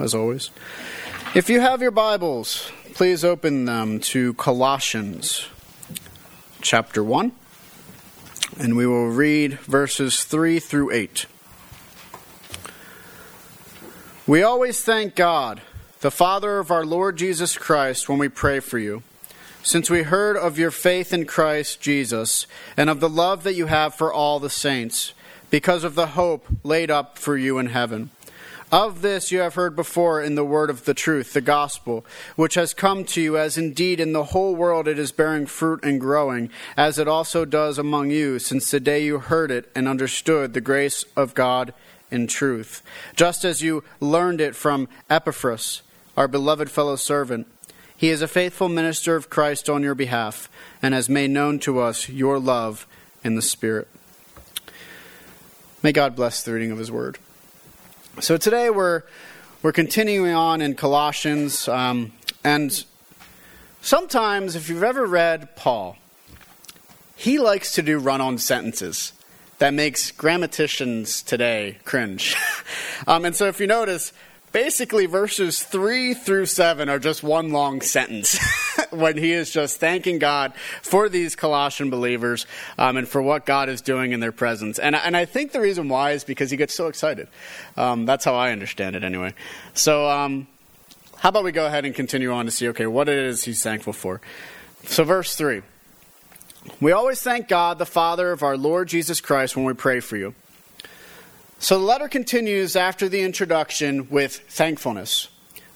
as always. If you have your Bibles, please open them to Colossians chapter 1, and we will read verses 3 through 8. We always thank God, the Father of our Lord Jesus Christ, when we pray for you, since we heard of your faith in Christ Jesus and of the love that you have for all the saints, because of the hope laid up for you in heaven. Of this you have heard before in the word of the truth, the gospel, which has come to you, as indeed in the whole world it is bearing fruit and growing, as it also does among you, since the day you heard it and understood the grace of God in truth, just as you learned it from Epaphras, our beloved fellow servant. He is a faithful minister of Christ on your behalf, and has made known to us your love in the Spirit. May God bless the reading of His word. So today we're we're continuing on in Colossians, um, and sometimes if you've ever read Paul, he likes to do run-on sentences that makes grammaticians today cringe. um, and so if you notice, basically verses 3 through 7 are just one long sentence when he is just thanking God for these Colossian believers um, and for what God is doing in their presence. And, and I think the reason why is because he gets so excited. Um, that's how I understand it anyway. So, um, how about we go ahead and continue on to see, okay, what it is he's thankful for. So, verse 3. We always thank God, the Father of our Lord Jesus Christ, when we pray for you so the letter continues after the introduction with thankfulness.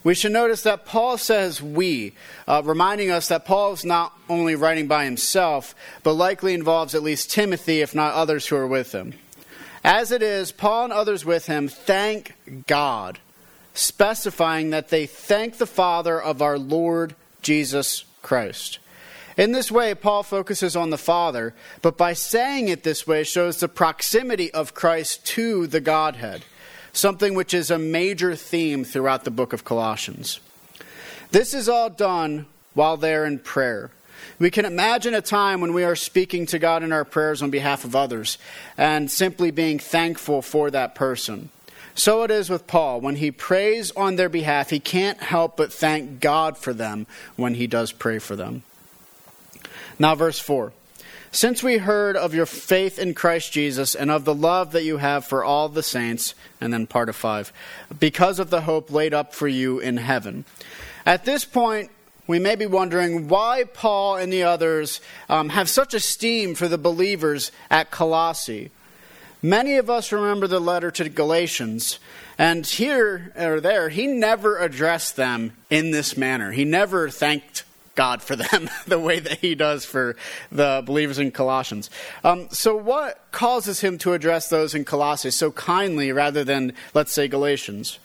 We should notice that Paul says we, uh, reminding us that Paul is not only writing by himself, but likely involves at least Timothy, if not others who are with him. As it is, Paul and others with him thank God, specifying that they thank the Father of our Lord Jesus Christ. In this way, Paul focuses on the Father, but by saying it this way shows the proximity of Christ to the Godhead, something which is a major theme throughout the book of Colossians. This is all done while they're in prayer. We can imagine a time when we are speaking to God in our prayers on behalf of others and simply being thankful for that person. So it is with Paul. When he prays on their behalf, he can't help but thank God for them when he does pray for them. Now, verse 4. Since we heard of your faith in Christ Jesus and of the love that you have for all the saints, and then part of 5, because of the hope laid up for you in heaven. At this point, we may be wondering why Paul and the others um, have such esteem for the believers at Colossae. Many of us remember the letter to Galatians, and here or there, he never addressed them in this manner. He never thanked God for them the way that he does for the believers in Colossians. Um, so, what causes him to address those in Colossae so kindly rather than, let's say, Galatians?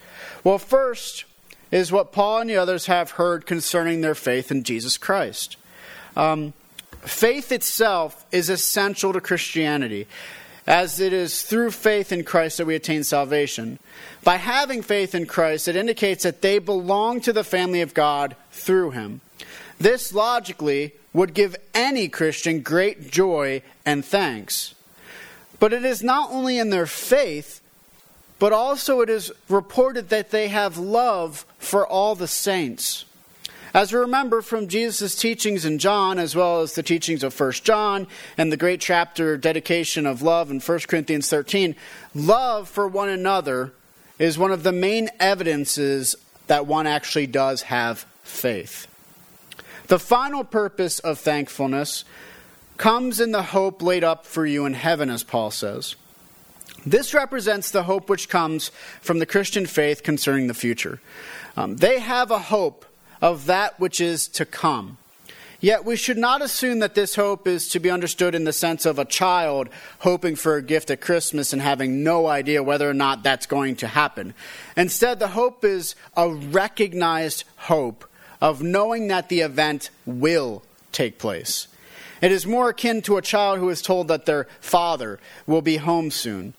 Well, first is what Paul and the others have heard concerning their faith in Jesus Christ. Um, faith itself is essential to Christianity, as it is through faith in Christ that we attain salvation. By having faith in Christ, it indicates that they belong to the family of God through him. This logically would give any Christian great joy and thanks. But it is not only in their faith, but also it is reported that they have love for all the saints. As we remember from Jesus' teachings in John, as well as the teachings of 1 John and the great chapter dedication of love in 1 Corinthians 13, love for one another is one of the main evidences that one actually does have faith. The final purpose of thankfulness comes in the hope laid up for you in heaven, as Paul says. This represents the hope which comes from the Christian faith concerning the future. Um, they have a hope of that which is to come. Yet we should not assume that this hope is to be understood in the sense of a child hoping for a gift at Christmas and having no idea whether or not that's going to happen. Instead, the hope is a recognized hope of knowing that the event will take place. It is more akin to a child who is told that their father will be home soon.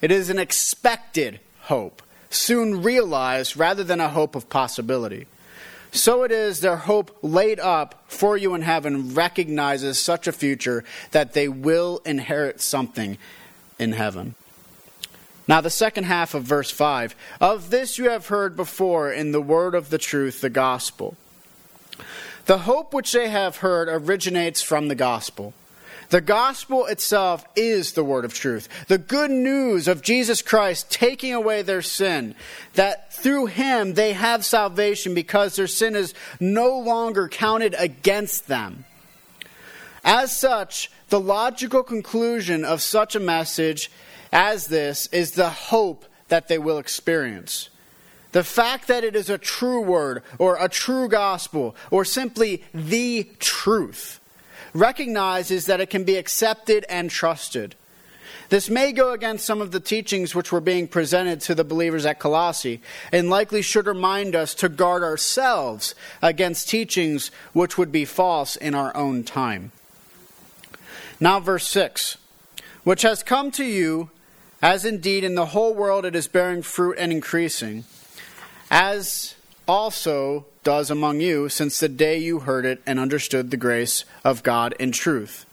It is an expected hope, soon realized rather than a hope of possibility. So it is their hope laid up for you in heaven recognizes such a future that they will inherit something in heaven. Now, the second half of verse 5 Of this you have heard before in the word of the truth, the gospel. The hope which they have heard originates from the gospel. The gospel itself is the word of truth. The good news of Jesus Christ taking away their sin, that through him they have salvation because their sin is no longer counted against them. As such, the logical conclusion of such a message as this is the hope that they will experience. The fact that it is a true word or a true gospel or simply the truth recognizes that it can be accepted and trusted. This may go against some of the teachings which were being presented to the believers at Colossae, and likely should remind us to guard ourselves against teachings which would be false in our own time. Now, verse 6 Which has come to you, as indeed in the whole world it is bearing fruit and increasing, as also does among you since the day you heard it and understood the grace of God in truth.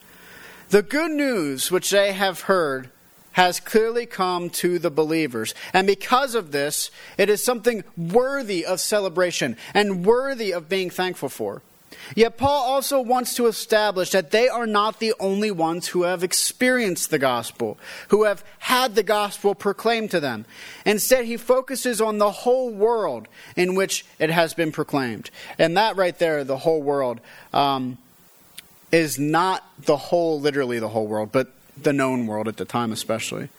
The good news which they have heard has clearly come to the believers. And because of this, it is something worthy of celebration and worthy of being thankful for. Yet Paul also wants to establish that they are not the only ones who have experienced the gospel, who have had the gospel proclaimed to them. Instead, he focuses on the whole world in which it has been proclaimed. And that right there, the whole world, um, is not the whole, literally the whole world, but the known world at the time, especially.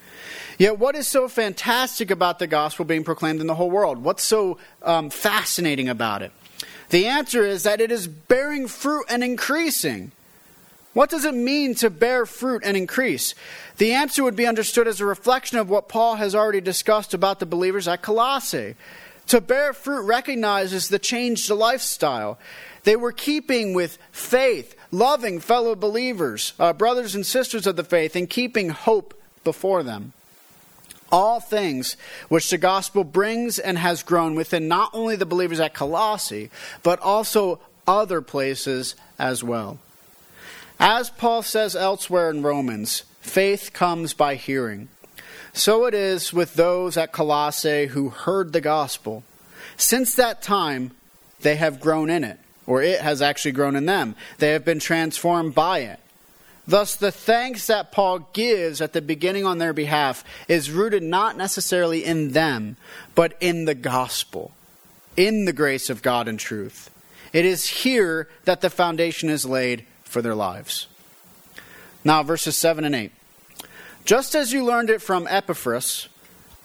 Yet, what is so fantastic about the gospel being proclaimed in the whole world? What's so um, fascinating about it? The answer is that it is bearing fruit and increasing. What does it mean to bear fruit and increase? The answer would be understood as a reflection of what Paul has already discussed about the believers at Colossae. To bear fruit recognizes the changed lifestyle. They were keeping with faith, loving fellow believers, uh, brothers and sisters of the faith, and keeping hope before them all things which the gospel brings and has grown within not only the believers at Colossae, but also other places as well. As Paul says elsewhere in Romans, faith comes by hearing. So it is with those at Colossae who heard the gospel. Since that time, they have grown in it, or it has actually grown in them. They have been transformed by it. Thus, the thanks that Paul gives at the beginning on their behalf is rooted not necessarily in them, but in the gospel, in the grace of God and truth. It is here that the foundation is laid for their lives. Now, verses 7 and 8. Just as you learned it from Epaphras,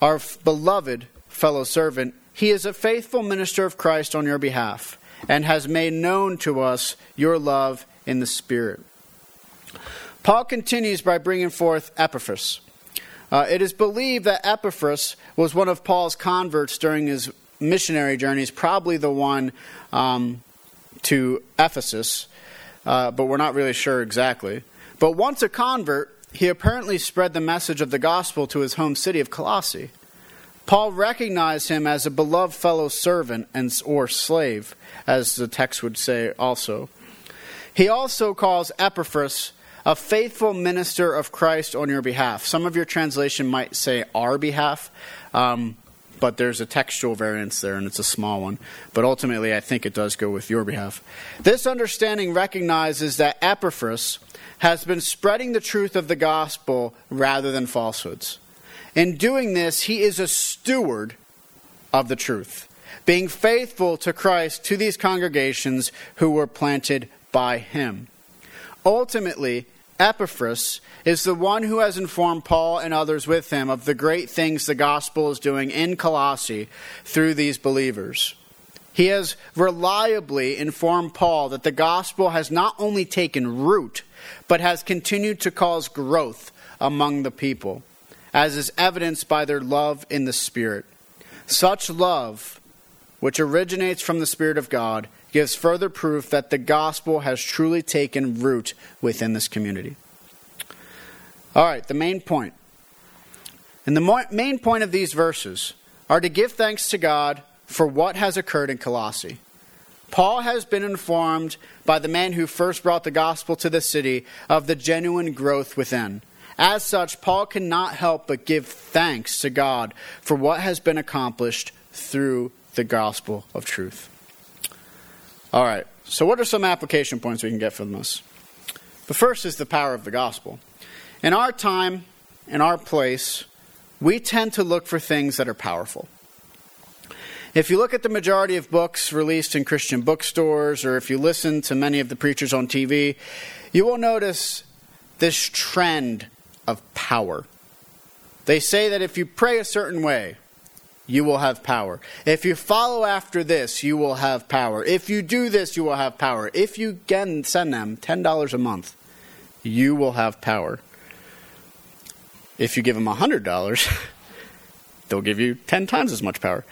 our beloved fellow servant, he is a faithful minister of Christ on your behalf and has made known to us your love in the Spirit. Paul continues by bringing forth Epaphras. Uh, it is believed that Epaphras was one of Paul's converts during his missionary journeys, probably the one um, to Ephesus, uh, but we're not really sure exactly. But once a convert, he apparently spread the message of the gospel to his home city of Colossae. Paul recognized him as a beloved fellow servant and, or slave, as the text would say also. He also calls Epaphras a faithful minister of Christ on your behalf. Some of your translation might say our behalf, um, but there's a textual variance there, and it's a small one. But ultimately, I think it does go with your behalf. This understanding recognizes that Epaphras has been spreading the truth of the gospel rather than falsehoods. In doing this, he is a steward of the truth, being faithful to Christ to these congregations who were planted by him. Ultimately, Epaphras is the one who has informed Paul and others with him of the great things the gospel is doing in Colossae through these believers. He has reliably informed Paul that the gospel has not only taken root, but has continued to cause growth among the people, as is evidenced by their love in the Spirit. Such love, which originates from the Spirit of God, gives further proof that the gospel has truly taken root within this community. All right, the main point. And the main point of these verses are to give thanks to God for what has occurred in Colossae. Paul has been informed by the man who first brought the gospel to the city of the genuine growth within. As such, Paul cannot help but give thanks to God for what has been accomplished through the gospel of truth. All right, so what are some application points we can get from this? The first is the power of the gospel. In our time, in our place, we tend to look for things that are powerful. If you look at the majority of books released in Christian bookstores, or if you listen to many of the preachers on TV, you will notice this trend of power. They say that if you pray a certain way, you will have power. If you follow after this, you will have power. If you do this, you will have power. If you again send them $10 a month, you will have power. If you give them $100, they'll give you 10 times as much power.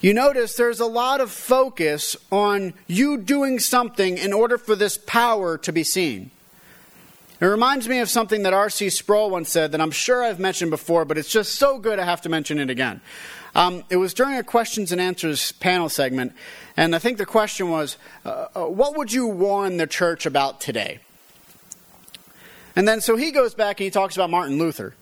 You notice there's a lot of focus on you doing something in order for this power to be seen. It reminds me of something that R.C. Sproul once said that I'm sure I've mentioned before, but it's just so good I have to mention it again. Um, it was during a questions and answers panel segment, and I think the question was, uh, uh What would you warn the church about today? And then so he goes back and he talks about Martin Luther.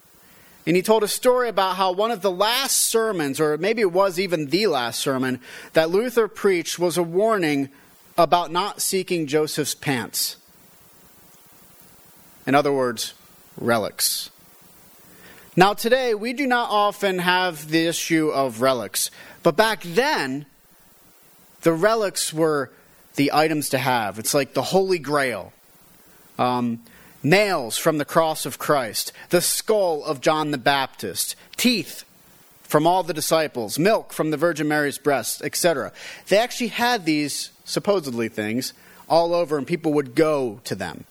And he told a story about how one of the last sermons, or maybe it was even the last sermon, that Luther preached was a warning about not seeking Joseph's pants. In other words, relics. Now, today, we do not often have the issue of relics, but back then, the relics were the items to have. It's like the Holy Grail. Um, nails from the cross of Christ, the skull of John the Baptist, teeth from all the disciples, milk from the Virgin Mary's breast, etc. They actually had these supposedly things all over, and people would go to them.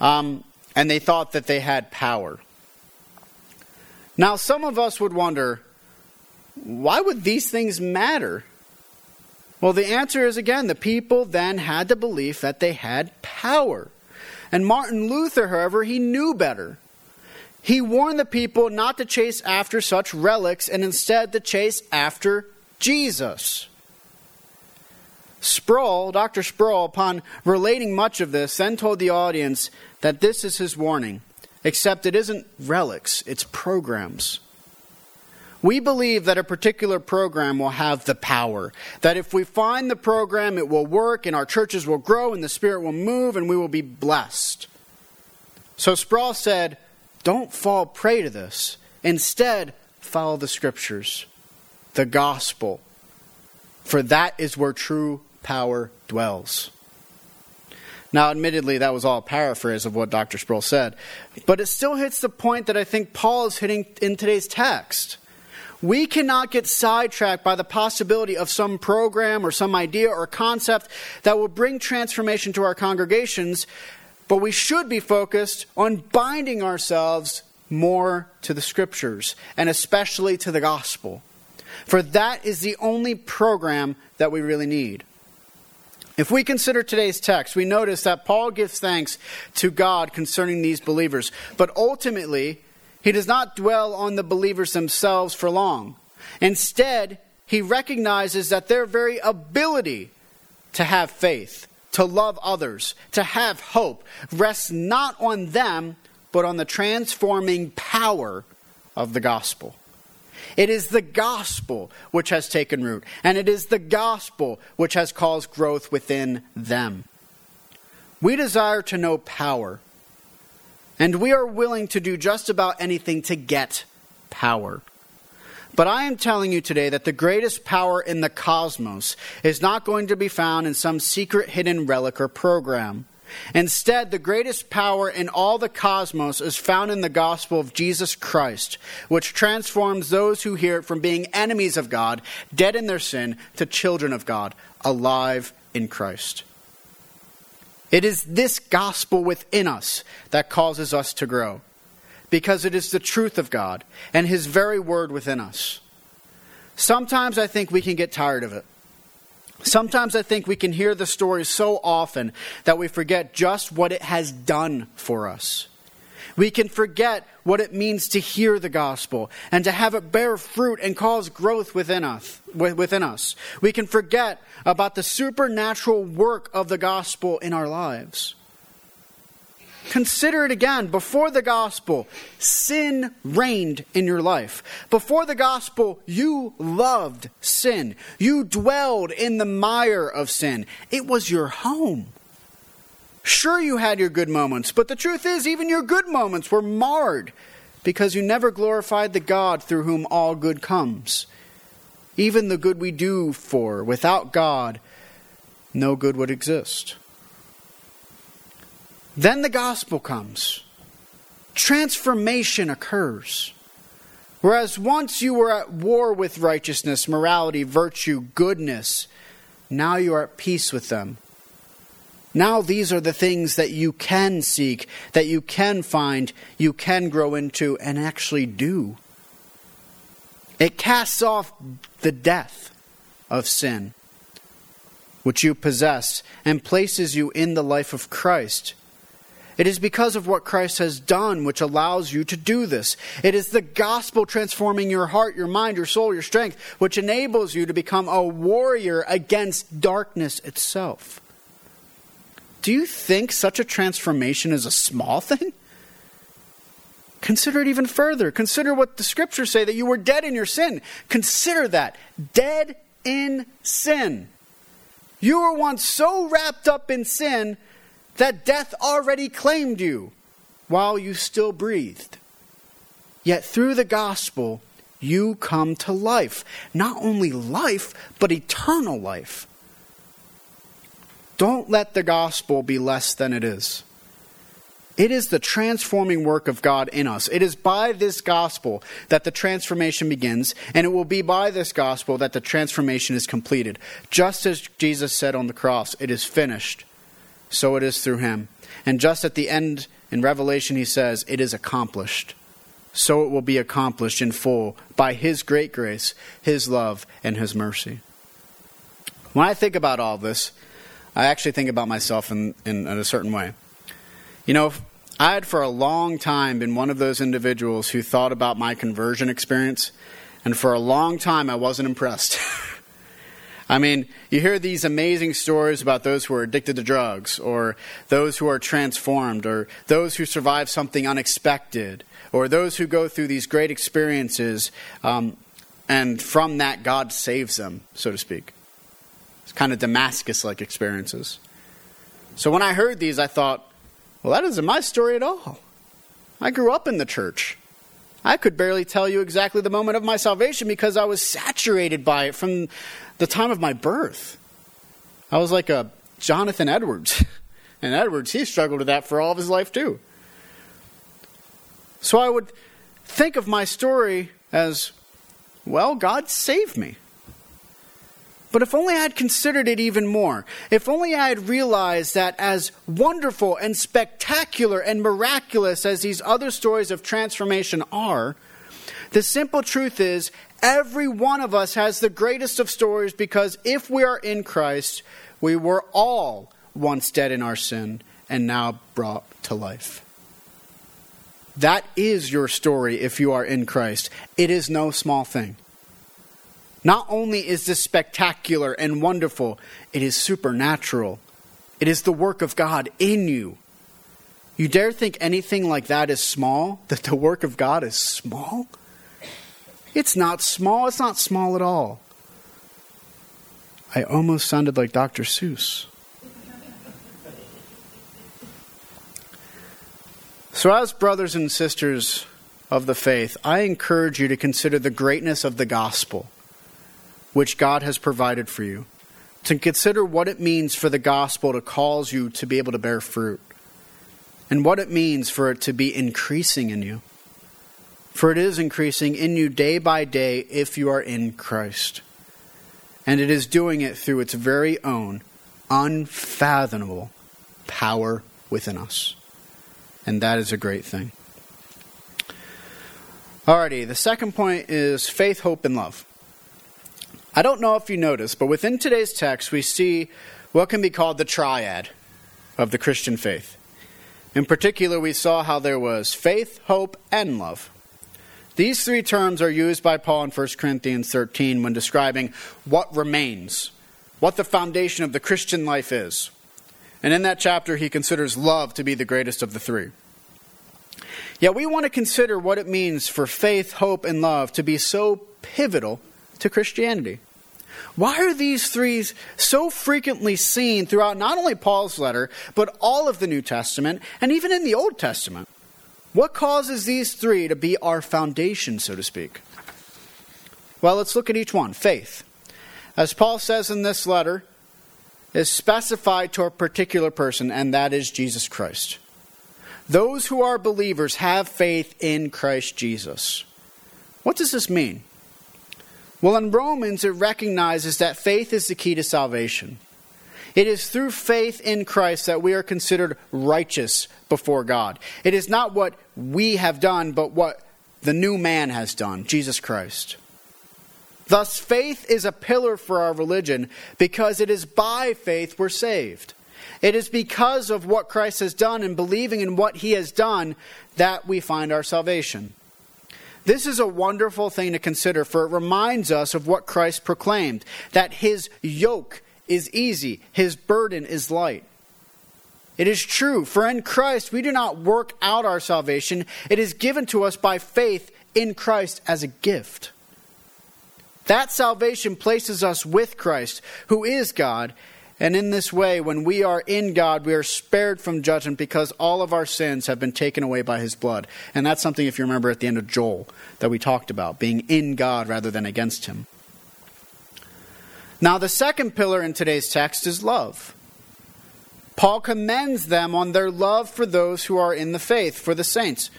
Um, and they thought that they had power. Now, some of us would wonder why would these things matter? Well, the answer is again the people then had the belief that they had power. And Martin Luther, however, he knew better. He warned the people not to chase after such relics and instead to chase after Jesus. Sproul, Dr. Sproul, upon relating much of this, then told the audience that this is his warning, except it isn't relics, it's programs. We believe that a particular program will have the power. That if we find the program, it will work, and our churches will grow, and the Spirit will move, and we will be blessed. So Sproul said, Don't fall prey to this. Instead, follow the Scriptures, the gospel, for that is where true power dwells. Now, admittedly, that was all a paraphrase of what Dr. Sproul said, but it still hits the point that I think Paul is hitting in today's text. We cannot get sidetracked by the possibility of some program or some idea or concept that will bring transformation to our congregations, but we should be focused on binding ourselves more to the scriptures and especially to the gospel. For that is the only program that we really need. If we consider today's text, we notice that Paul gives thanks to God concerning these believers, but ultimately, he does not dwell on the believers themselves for long. Instead, he recognizes that their very ability to have faith, to love others, to have hope, rests not on them, but on the transforming power of the gospel. It is the gospel which has taken root, and it is the gospel which has caused growth within them. We desire to know power and we are willing to do just about anything to get power. But I am telling you today that the greatest power in the cosmos is not going to be found in some secret hidden relic or program. Instead, the greatest power in all the cosmos is found in the gospel of Jesus Christ, which transforms those who hear it from being enemies of God, dead in their sin, to children of God, alive in Christ. It is this gospel within us that causes us to grow, because it is the truth of God and His very word within us. Sometimes I think we can get tired of it. Sometimes I think we can hear the story so often that we forget just what it has done for us. We can forget what it means to hear the gospel and to have it bear fruit and cause growth within us. Within us. We can forget about the supernatural work of the gospel in our lives. Consider it again. Before the gospel, sin reigned in your life. Before the gospel, you loved sin. You dwelled in the mire of sin. It was your home. Sure, you had your good moments, but the truth is, even your good moments were marred because you never glorified the God through whom all good comes. Even the good we do for, without God, no good would exist. Then the gospel comes. Transformation occurs. Whereas once you were at war with righteousness, morality, virtue, goodness, now you are at peace with them. Now these are the things that you can seek, that you can find, you can grow into, and actually do. It casts off the death of sin, which you possess, and places you in the life of Christ it is because of what Christ has done which allows you to do this. It is the gospel transforming your heart, your mind, your soul, your strength, which enables you to become a warrior against darkness itself. Do you think such a transformation is a small thing? Consider it even further. Consider what the scriptures say that you were dead in your sin. Consider that. Dead in sin. You were once so wrapped up in sin that death already claimed you while you still breathed. Yet through the gospel, you come to life. Not only life, but eternal life. Don't let the gospel be less than it is. It is the transforming work of God in us. It is by this gospel that the transformation begins, and it will be by this gospel that the transformation is completed. Just as Jesus said on the cross, it is finished so it is through him. And just at the end in Revelation, he says, It is accomplished. So it will be accomplished in full by his great grace, his love, and his mercy. When I think about all this, I actually think about myself in, in, in a certain way. You know, I had for a long time been one of those individuals who thought about my conversion experience, and for a long time I wasn't impressed. I mean, you hear these amazing stories about those who are addicted to drugs, or those who are transformed, or those who survive something unexpected, or those who go through these great experiences, um, and from that, God saves them, so to speak. It's kind of Damascus like experiences. So when I heard these, I thought, well, that isn't my story at all. I grew up in the church. I could barely tell you exactly the moment of my salvation because I was saturated by it from the time of my birth. I was like a Jonathan Edwards. And Edwards, he struggled with that for all of his life, too. So I would think of my story as well, God saved me. But if only I had considered it even more, if only I had realized that as wonderful and spectacular and miraculous as these other stories of transformation are, the simple truth is every one of us has the greatest of stories because if we are in Christ, we were all once dead in our sin and now brought to life. That is your story if you are in Christ. It is no small thing. Not only is this spectacular and wonderful, it is supernatural. It is the work of God in you. You dare think anything like that is small? That the work of God is small? It's not small. It's not small at all. I almost sounded like Dr. Seuss. So, as brothers and sisters of the faith, I encourage you to consider the greatness of the gospel which God has provided for you, to consider what it means for the gospel to cause you to be able to bear fruit, and what it means for it to be increasing in you. For it is increasing in you day by day if you are in Christ. And it is doing it through its very own unfathomable power within us. And that is a great thing. Alrighty, the second point is faith, hope, and love. I don't know if you noticed, but within today's text, we see what can be called the triad of the Christian faith. In particular, we saw how there was faith, hope, and love. These three terms are used by Paul in 1 Corinthians 13 when describing what remains, what the foundation of the Christian life is. And in that chapter, he considers love to be the greatest of the three. Yet we want to consider what it means for faith, hope, and love to be so pivotal to Christianity. Why are these three so frequently seen throughout not only Paul's letter, but all of the New Testament and even in the Old Testament? What causes these three to be our foundation, so to speak? Well, let's look at each one. Faith. As Paul says in this letter, is specified to a particular person, and that is Jesus Christ. Those who are believers have faith in Christ Jesus. What does this mean? Well, in Romans, it recognizes that faith is the key to salvation. It is through faith in Christ that we are considered righteous before God. It is not what we have done, but what the new man has done, Jesus Christ. Thus, faith is a pillar for our religion because it is by faith we're saved. It is because of what Christ has done and believing in what he has done that we find our salvation. This is a wonderful thing to consider, for it reminds us of what Christ proclaimed that his yoke is easy, his burden is light. It is true, for in Christ we do not work out our salvation, it is given to us by faith in Christ as a gift. That salvation places us with Christ, who is God, and in this way, when we are in God, we are spared from judgment because all of our sins have been taken away by his blood. And that's something, if you remember at the end of Joel, that we talked about being in God rather than against him. Now, the second pillar in today's text is love. Paul commends them on their love for those who are in the faith, for the saints.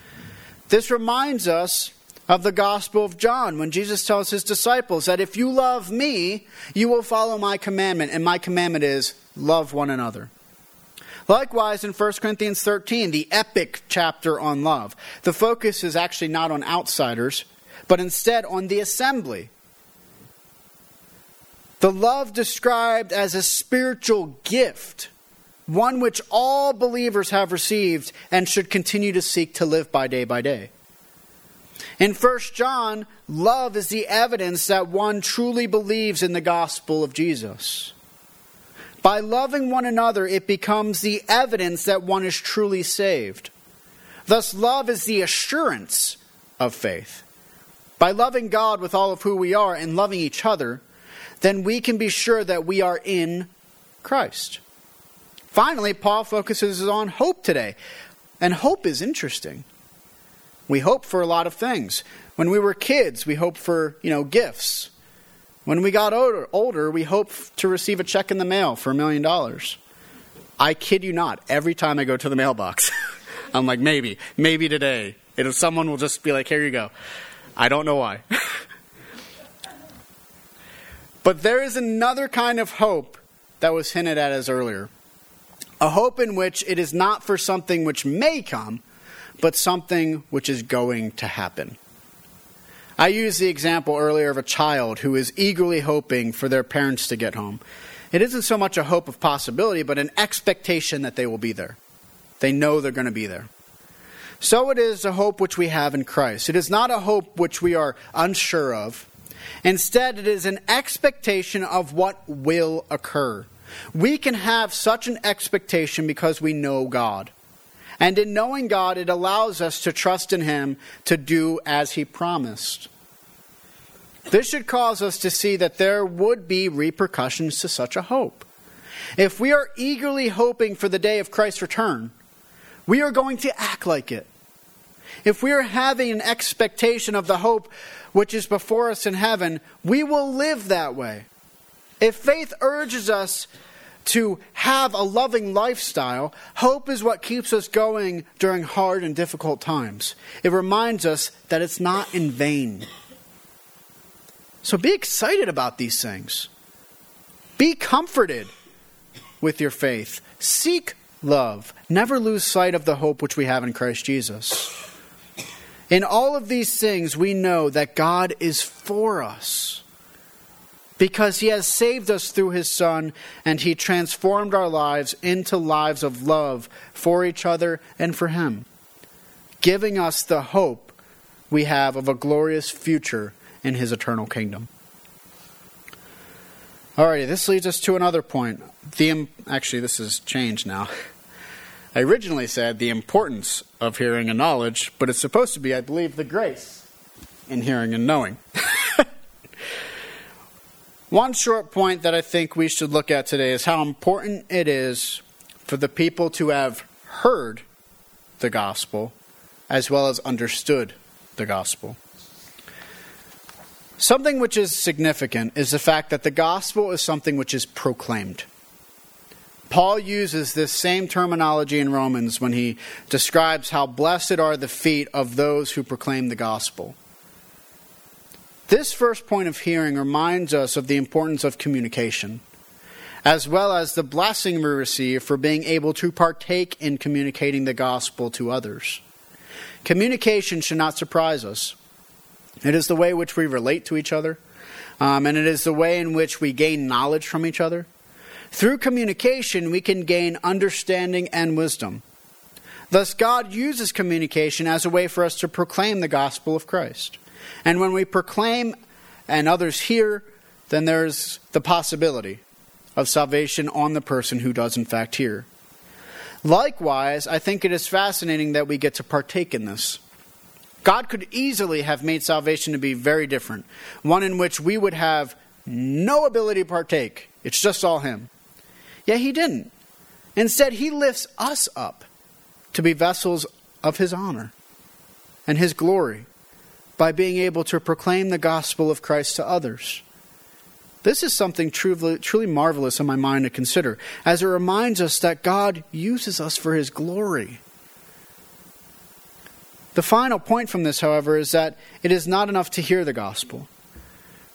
This reminds us of the Gospel of John when Jesus tells his disciples that if you love me, you will follow my commandment, and my commandment is love one another. Likewise, in 1 Corinthians 13, the epic chapter on love, the focus is actually not on outsiders, but instead on the assembly. The love described as a spiritual gift, one which all believers have received and should continue to seek to live by day by day. In 1 John, love is the evidence that one truly believes in the gospel of Jesus. By loving one another, it becomes the evidence that one is truly saved. Thus, love is the assurance of faith. By loving God with all of who we are and loving each other, then we can be sure that we are in Christ. Finally, Paul focuses on hope today. And hope is interesting. We hope for a lot of things. When we were kids, we hoped for, you know, gifts. When we got older, older we hoped to receive a check in the mail for a million dollars. I kid you not, every time I go to the mailbox, I'm like, maybe, maybe today. It'll, someone will just be like, here you go. I don't know why. but there is another kind of hope that was hinted at as earlier. A hope in which it is not for something which may come, but something which is going to happen. I used the example earlier of a child who is eagerly hoping for their parents to get home. It isn't so much a hope of possibility, but an expectation that they will be there. They know they're going to be there. So it is a hope which we have in Christ. It is not a hope which we are unsure of. Instead, it is an expectation of what will occur. We can have such an expectation because we know God. And in knowing God, it allows us to trust in Him to do as He promised. This should cause us to see that there would be repercussions to such a hope. If we are eagerly hoping for the day of Christ's return, we are going to act like it. If we are having an expectation of the hope which is before us in heaven, we will live that way. If faith urges us to have a loving lifestyle, hope is what keeps us going during hard and difficult times. It reminds us that it's not in vain. So be excited about these things. Be comforted with your faith. Seek love. Never lose sight of the hope which we have in Christ Jesus. In all of these things, we know that God is for us because he has saved us through his Son and he transformed our lives into lives of love for each other and for him, giving us the hope we have of a glorious future in his eternal kingdom. Alrighty, this leads us to another point. The actually, this has changed now. I originally said the importance of hearing and knowledge, but it's supposed to be, I believe, the grace in hearing and knowing. One short point that I think we should look at today is how important it is for the people to have heard the gospel as well as understood the gospel. Something which is significant is the fact that the gospel is something which is proclaimed. Paul uses this same terminology in Romans when he describes how blessed are the feet of those who proclaim the gospel. This first point of hearing reminds us of the importance of communication, as well as the blessing we receive for being able to partake in communicating the gospel to others. Communication should not surprise us. It is the way which we relate to each other, um, and it is the way in which we gain knowledge from each other. Through communication, we can gain understanding and wisdom. Thus, God uses communication as a way for us to proclaim the gospel of Christ. And when we proclaim and others hear, then there's the possibility of salvation on the person who does, in fact, hear. Likewise, I think it is fascinating that we get to partake in this. God could easily have made salvation to be very different, one in which we would have no ability to partake. It's just all Him. Yet he didn't. Instead, he lifts us up to be vessels of his honor and his glory by being able to proclaim the gospel of Christ to others. This is something truly, truly marvelous in my mind to consider, as it reminds us that God uses us for his glory. The final point from this, however, is that it is not enough to hear the gospel.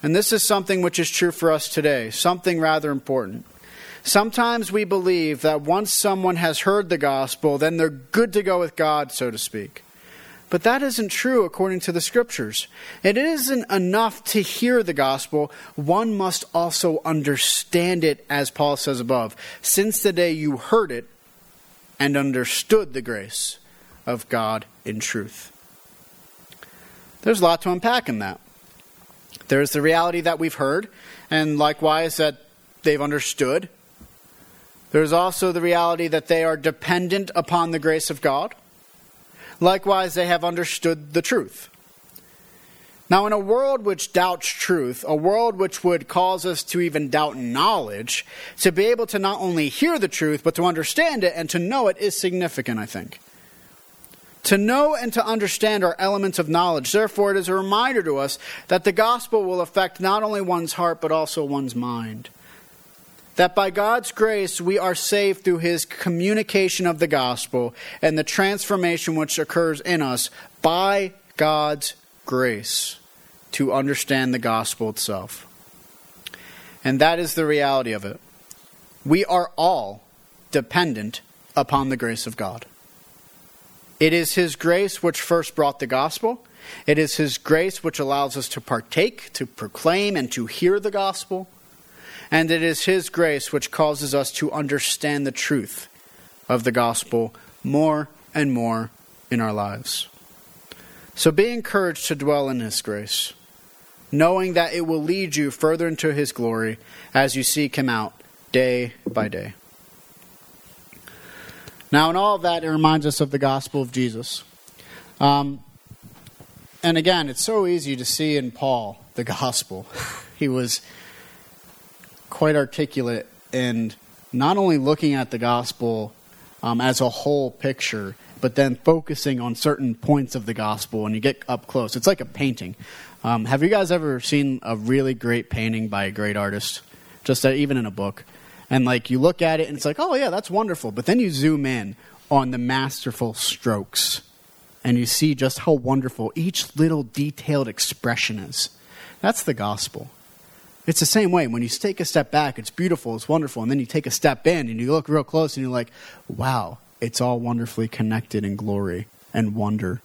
And this is something which is true for us today, something rather important. Sometimes we believe that once someone has heard the gospel, then they're good to go with God, so to speak. But that isn't true according to the scriptures. It isn't enough to hear the gospel, one must also understand it, as Paul says above, since the day you heard it and understood the grace of God in truth. There's a lot to unpack in that. There's the reality that we've heard, and likewise that they've understood there's also the reality that they are dependent upon the grace of God. Likewise, they have understood the truth. Now, in a world which doubts truth, a world which would cause us to even doubt knowledge, to be able to not only hear the truth, but to understand it and to know it is significant, I think. To know and to understand are elements of knowledge. Therefore, it is a reminder to us that the gospel will affect not only one's heart, but also one's mind that by God's grace we are saved through his communication of the gospel and the transformation which occurs in us by God's grace to understand the gospel itself. And that is the reality of it. We are all dependent upon the grace of God. It is His grace which first brought the gospel. It is His grace which allows us to partake, to proclaim, and to hear the gospel. And it is His grace which causes us to understand the truth of the gospel more and more in our lives. So be encouraged to dwell in His grace, knowing that it will lead you further into His glory as you seek Him out day by day. Now, in all of that, it reminds us of the gospel of Jesus. Um, and again, it's so easy to see in Paul the gospel. he was quite articulate and not only looking at the gospel um, as a whole picture, but then focusing on certain points of the gospel and you get up close. It's like a painting. Um, have you guys ever seen a really great painting by a great artist? Just uh, even in a book. And like you look at it and it's like, oh yeah, that's wonderful. But then you zoom in on the masterful strokes and you see just how wonderful each little detailed expression is. That's the gospel. It's the same way. When you take a step back, it's beautiful, it's wonderful. And then you take a step in and you look real close and you're like, wow, it's all wonderfully connected in glory and wonder.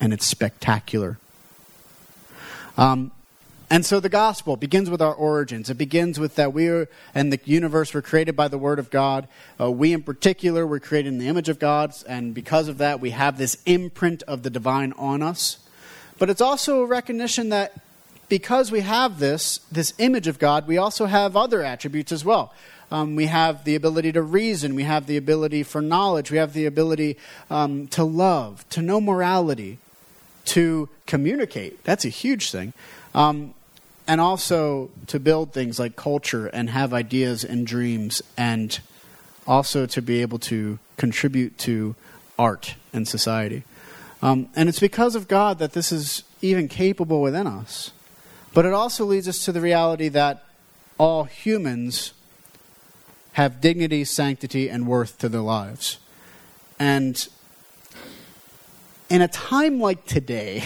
And it's spectacular. Um, and so the gospel begins with our origins. It begins with that we are, and the universe were created by the word of God. Uh, we, in particular, were created in the image of God, and because of that, we have this imprint of the divine on us. But it's also a recognition that because we have this, this image of God, we also have other attributes as well. Um, we have the ability to reason. We have the ability for knowledge. We have the ability um, to love, to know morality, to communicate. That's a huge thing. Um, and also to build things like culture and have ideas and dreams, and also to be able to contribute to art and society. Um, and it's because of God that this is even capable within us. But it also leads us to the reality that all humans have dignity, sanctity, and worth to their lives. And in a time like today,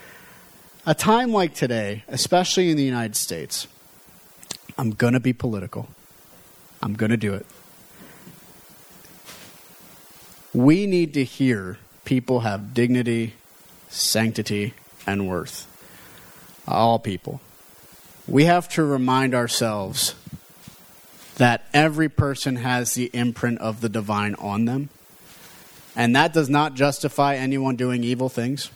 a time like today, especially in the United States, I'm going to be political. I'm going to do it. We need to hear people have dignity, sanctity, and worth. All people. We have to remind ourselves that every person has the imprint of the divine on them. And that does not justify anyone doing evil things.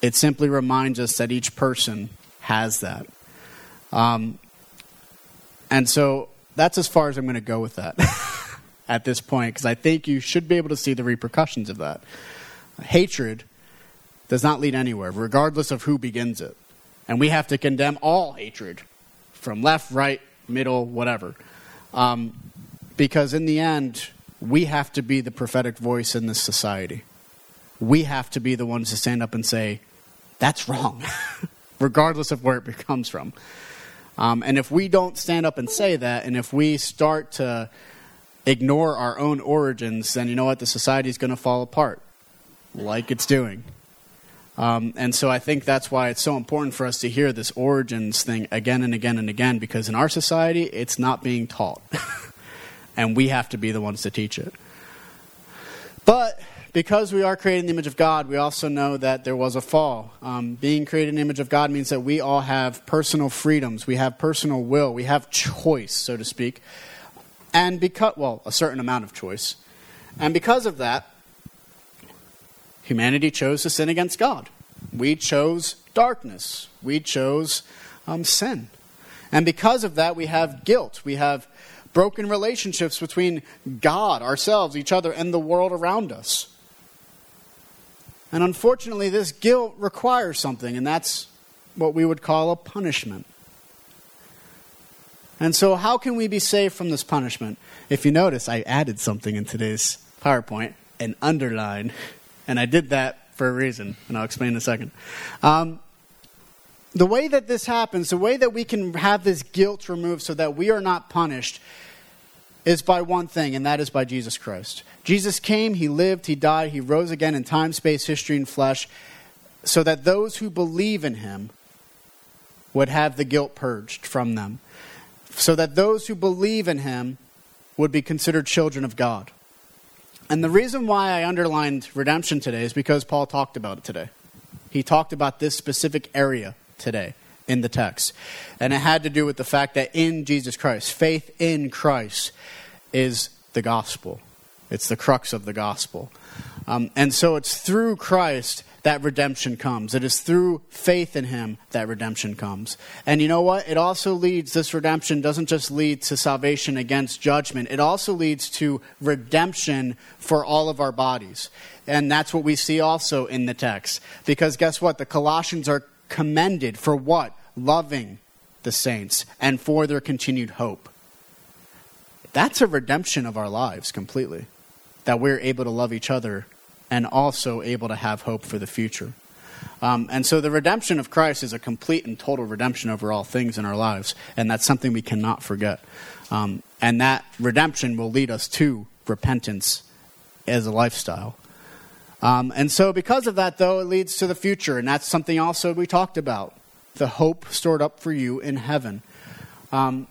It simply reminds us that each person has that. Um, and so that's as far as I'm going to go with that at this point, because I think you should be able to see the repercussions of that. Hatred does not lead anywhere, regardless of who begins it. And we have to condemn all hatred, from left, right, middle, whatever. Um, because in the end, we have to be the prophetic voice in this society. We have to be the ones to stand up and say, that's wrong, regardless of where it comes from. Um, and if we don't stand up and say that, and if we start to ignore our own origins, then you know what? The society is going to fall apart, like it's doing. Um, and so I think that's why it's so important for us to hear this origins thing again and again and again, because in our society, it's not being taught. and we have to be the ones to teach it. But because we are created in the image of God, we also know that there was a fall. Um, being created in the image of God means that we all have personal freedoms, we have personal will, we have choice, so to speak. And because, well, a certain amount of choice. And because of that, humanity chose to sin against God. We chose darkness. We chose um, sin. And because of that, we have guilt. We have broken relationships between God, ourselves, each other, and the world around us. And unfortunately, this guilt requires something, and that's what we would call a punishment. And so, how can we be saved from this punishment? If you notice, I added something in today's PowerPoint an underline. And I did that for a reason, and I'll explain in a second. Um, the way that this happens, the way that we can have this guilt removed so that we are not punished, is by one thing, and that is by Jesus Christ. Jesus came, He lived, He died, He rose again in time, space, history, and flesh, so that those who believe in Him would have the guilt purged from them, so that those who believe in Him would be considered children of God. And the reason why I underlined redemption today is because Paul talked about it today. He talked about this specific area today in the text. And it had to do with the fact that in Jesus Christ, faith in Christ is the gospel. It's the crux of the gospel. Um, and so it's through Christ that redemption comes. It is through faith in Him that redemption comes. And you know what? It also leads, this redemption doesn't just lead to salvation against judgment, it also leads to redemption for all of our bodies. And that's what we see also in the text. Because guess what? The Colossians are commended for what? Loving the saints and for their continued hope. That's a redemption of our lives completely. That we're able to love each other and also able to have hope for the future. Um, and so the redemption of Christ is a complete and total redemption over all things in our lives, and that's something we cannot forget. Um, and that redemption will lead us to repentance as a lifestyle. Um, and so, because of that, though, it leads to the future, and that's something also we talked about the hope stored up for you in heaven. Um,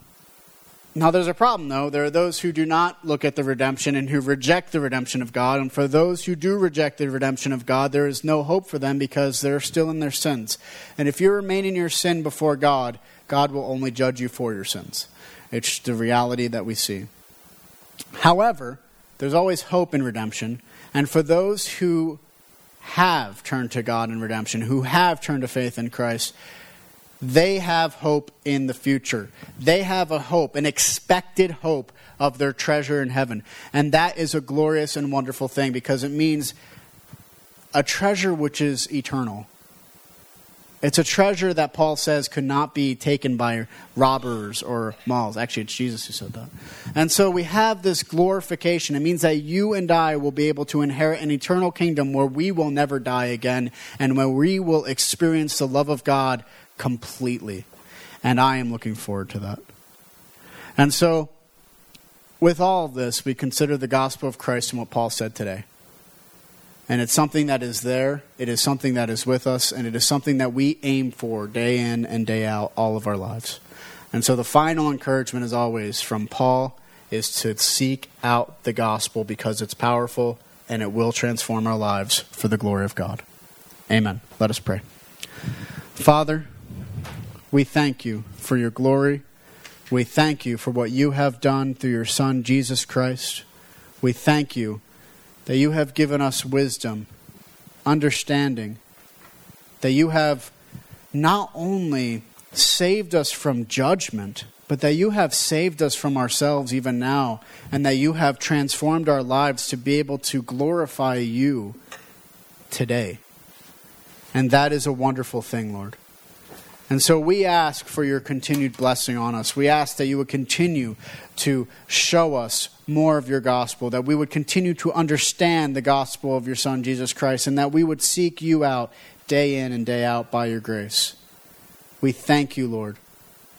now, there's a problem, though. There are those who do not look at the redemption and who reject the redemption of God. And for those who do reject the redemption of God, there is no hope for them because they're still in their sins. And if you remain in your sin before God, God will only judge you for your sins. It's the reality that we see. However, there's always hope in redemption. And for those who have turned to God in redemption, who have turned to faith in Christ, they have hope in the future. They have a hope, an expected hope of their treasure in heaven. And that is a glorious and wonderful thing because it means a treasure which is eternal. It's a treasure that Paul says could not be taken by robbers or malls. Actually, it's Jesus who said that. And so we have this glorification. It means that you and I will be able to inherit an eternal kingdom where we will never die again and where we will experience the love of God completely. And I am looking forward to that. And so, with all of this, we consider the gospel of Christ and what Paul said today. And it's something that is there, it is something that is with us, and it is something that we aim for day in and day out all of our lives. And so the final encouragement, as always, from Paul is to seek out the gospel because it's powerful and it will transform our lives for the glory of God. Amen. Let us pray. Father, we thank you for your glory. We thank you for what you have done through your Son, Jesus Christ. We thank you that you have given us wisdom, understanding, that you have not only saved us from judgment, but that you have saved us from ourselves even now, and that you have transformed our lives to be able to glorify you today. And that is a wonderful thing, Lord. And so we ask for your continued blessing on us. We ask that you would continue to show us more of your gospel, that we would continue to understand the gospel of your Son, Jesus Christ, and that we would seek you out day in and day out by your grace. We thank you, Lord,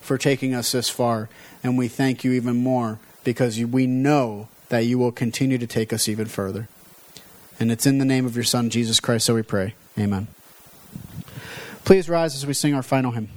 for taking us this far, and we thank you even more because we know that you will continue to take us even further. And it's in the name of your Son, Jesus Christ, so we pray. Amen. Please rise as we sing our final hymn.